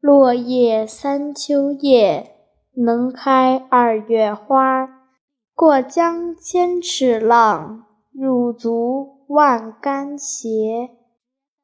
落叶三秋叶能开二月花过江千尺浪入竹万竿斜